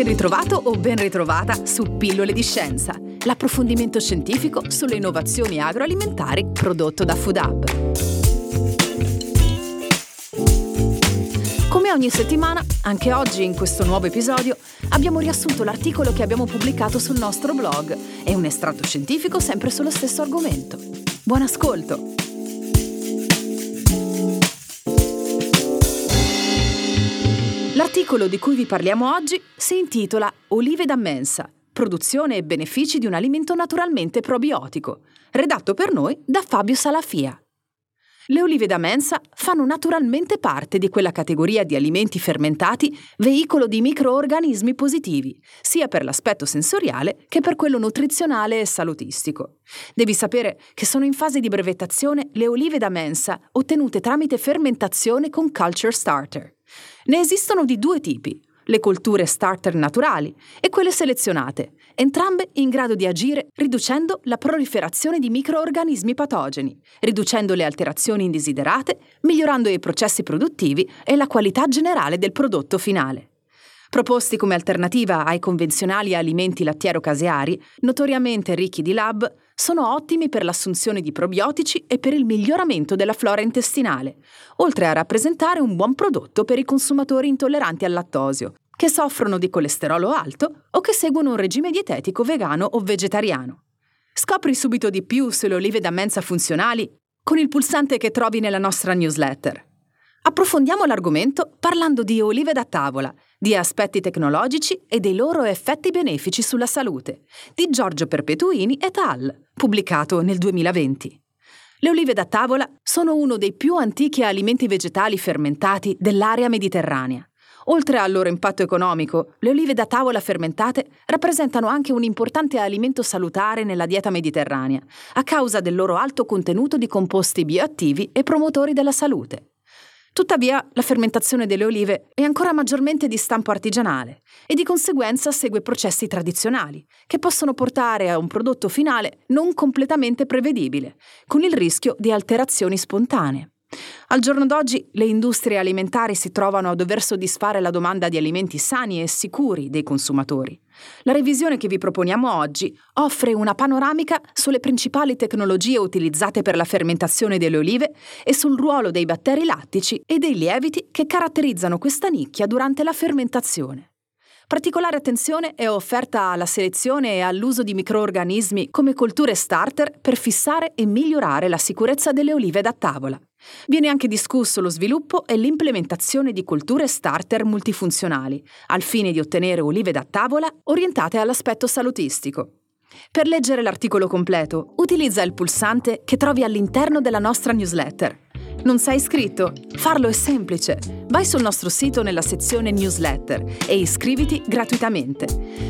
Ben ritrovato o ben ritrovata su Pillole di Scienza, l'approfondimento scientifico sulle innovazioni agroalimentari prodotto da Food Hub. Come ogni settimana, anche oggi in questo nuovo episodio abbiamo riassunto l'articolo che abbiamo pubblicato sul nostro blog e un estratto scientifico sempre sullo stesso argomento. Buon ascolto! L'articolo di cui vi parliamo oggi si intitola Olive da mensa, produzione e benefici di un alimento naturalmente probiotico, redatto per noi da Fabio Salafia. Le olive da mensa fanno naturalmente parte di quella categoria di alimenti fermentati veicolo di microorganismi positivi, sia per l'aspetto sensoriale che per quello nutrizionale e salutistico. Devi sapere che sono in fase di brevettazione le olive da mensa ottenute tramite fermentazione con culture starter. Ne esistono di due tipi, le colture starter naturali e quelle selezionate, entrambe in grado di agire riducendo la proliferazione di microorganismi patogeni, riducendo le alterazioni indesiderate, migliorando i processi produttivi e la qualità generale del prodotto finale. Proposti come alternativa ai convenzionali alimenti lattiero-caseari, notoriamente ricchi di lab, sono ottimi per l'assunzione di probiotici e per il miglioramento della flora intestinale, oltre a rappresentare un buon prodotto per i consumatori intolleranti al lattosio, che soffrono di colesterolo alto o che seguono un regime dietetico vegano o vegetariano. Scopri subito di più sulle olive da mensa funzionali con il pulsante che trovi nella nostra newsletter. Approfondiamo l'argomento parlando di olive da tavola, di aspetti tecnologici e dei loro effetti benefici sulla salute, di Giorgio Perpetuini et al., pubblicato nel 2020. Le olive da tavola sono uno dei più antichi alimenti vegetali fermentati dell'area mediterranea. Oltre al loro impatto economico, le olive da tavola fermentate rappresentano anche un importante alimento salutare nella dieta mediterranea, a causa del loro alto contenuto di composti bioattivi e promotori della salute. Tuttavia, la fermentazione delle olive è ancora maggiormente di stampo artigianale e di conseguenza segue processi tradizionali, che possono portare a un prodotto finale non completamente prevedibile, con il rischio di alterazioni spontanee. Al giorno d'oggi le industrie alimentari si trovano a dover soddisfare la domanda di alimenti sani e sicuri dei consumatori. La revisione che vi proponiamo oggi offre una panoramica sulle principali tecnologie utilizzate per la fermentazione delle olive e sul ruolo dei batteri lattici e dei lieviti che caratterizzano questa nicchia durante la fermentazione. Particolare attenzione è offerta alla selezione e all'uso di microorganismi come colture starter per fissare e migliorare la sicurezza delle olive da tavola. Viene anche discusso lo sviluppo e l'implementazione di colture starter multifunzionali, al fine di ottenere olive da tavola orientate all'aspetto salutistico. Per leggere l'articolo completo, utilizza il pulsante che trovi all'interno della nostra newsletter. Non sei iscritto? Farlo è semplice. Vai sul nostro sito nella sezione newsletter e iscriviti gratuitamente.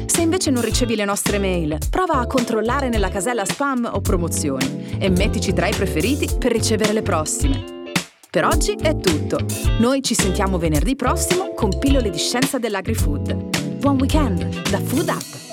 Se invece non ricevi le nostre mail, prova a controllare nella casella spam o promozioni e mettici tra i preferiti per ricevere le prossime. Per oggi è tutto. Noi ci sentiamo venerdì prossimo con pillole di scienza dell'agri-food. Buon weekend da Food Up!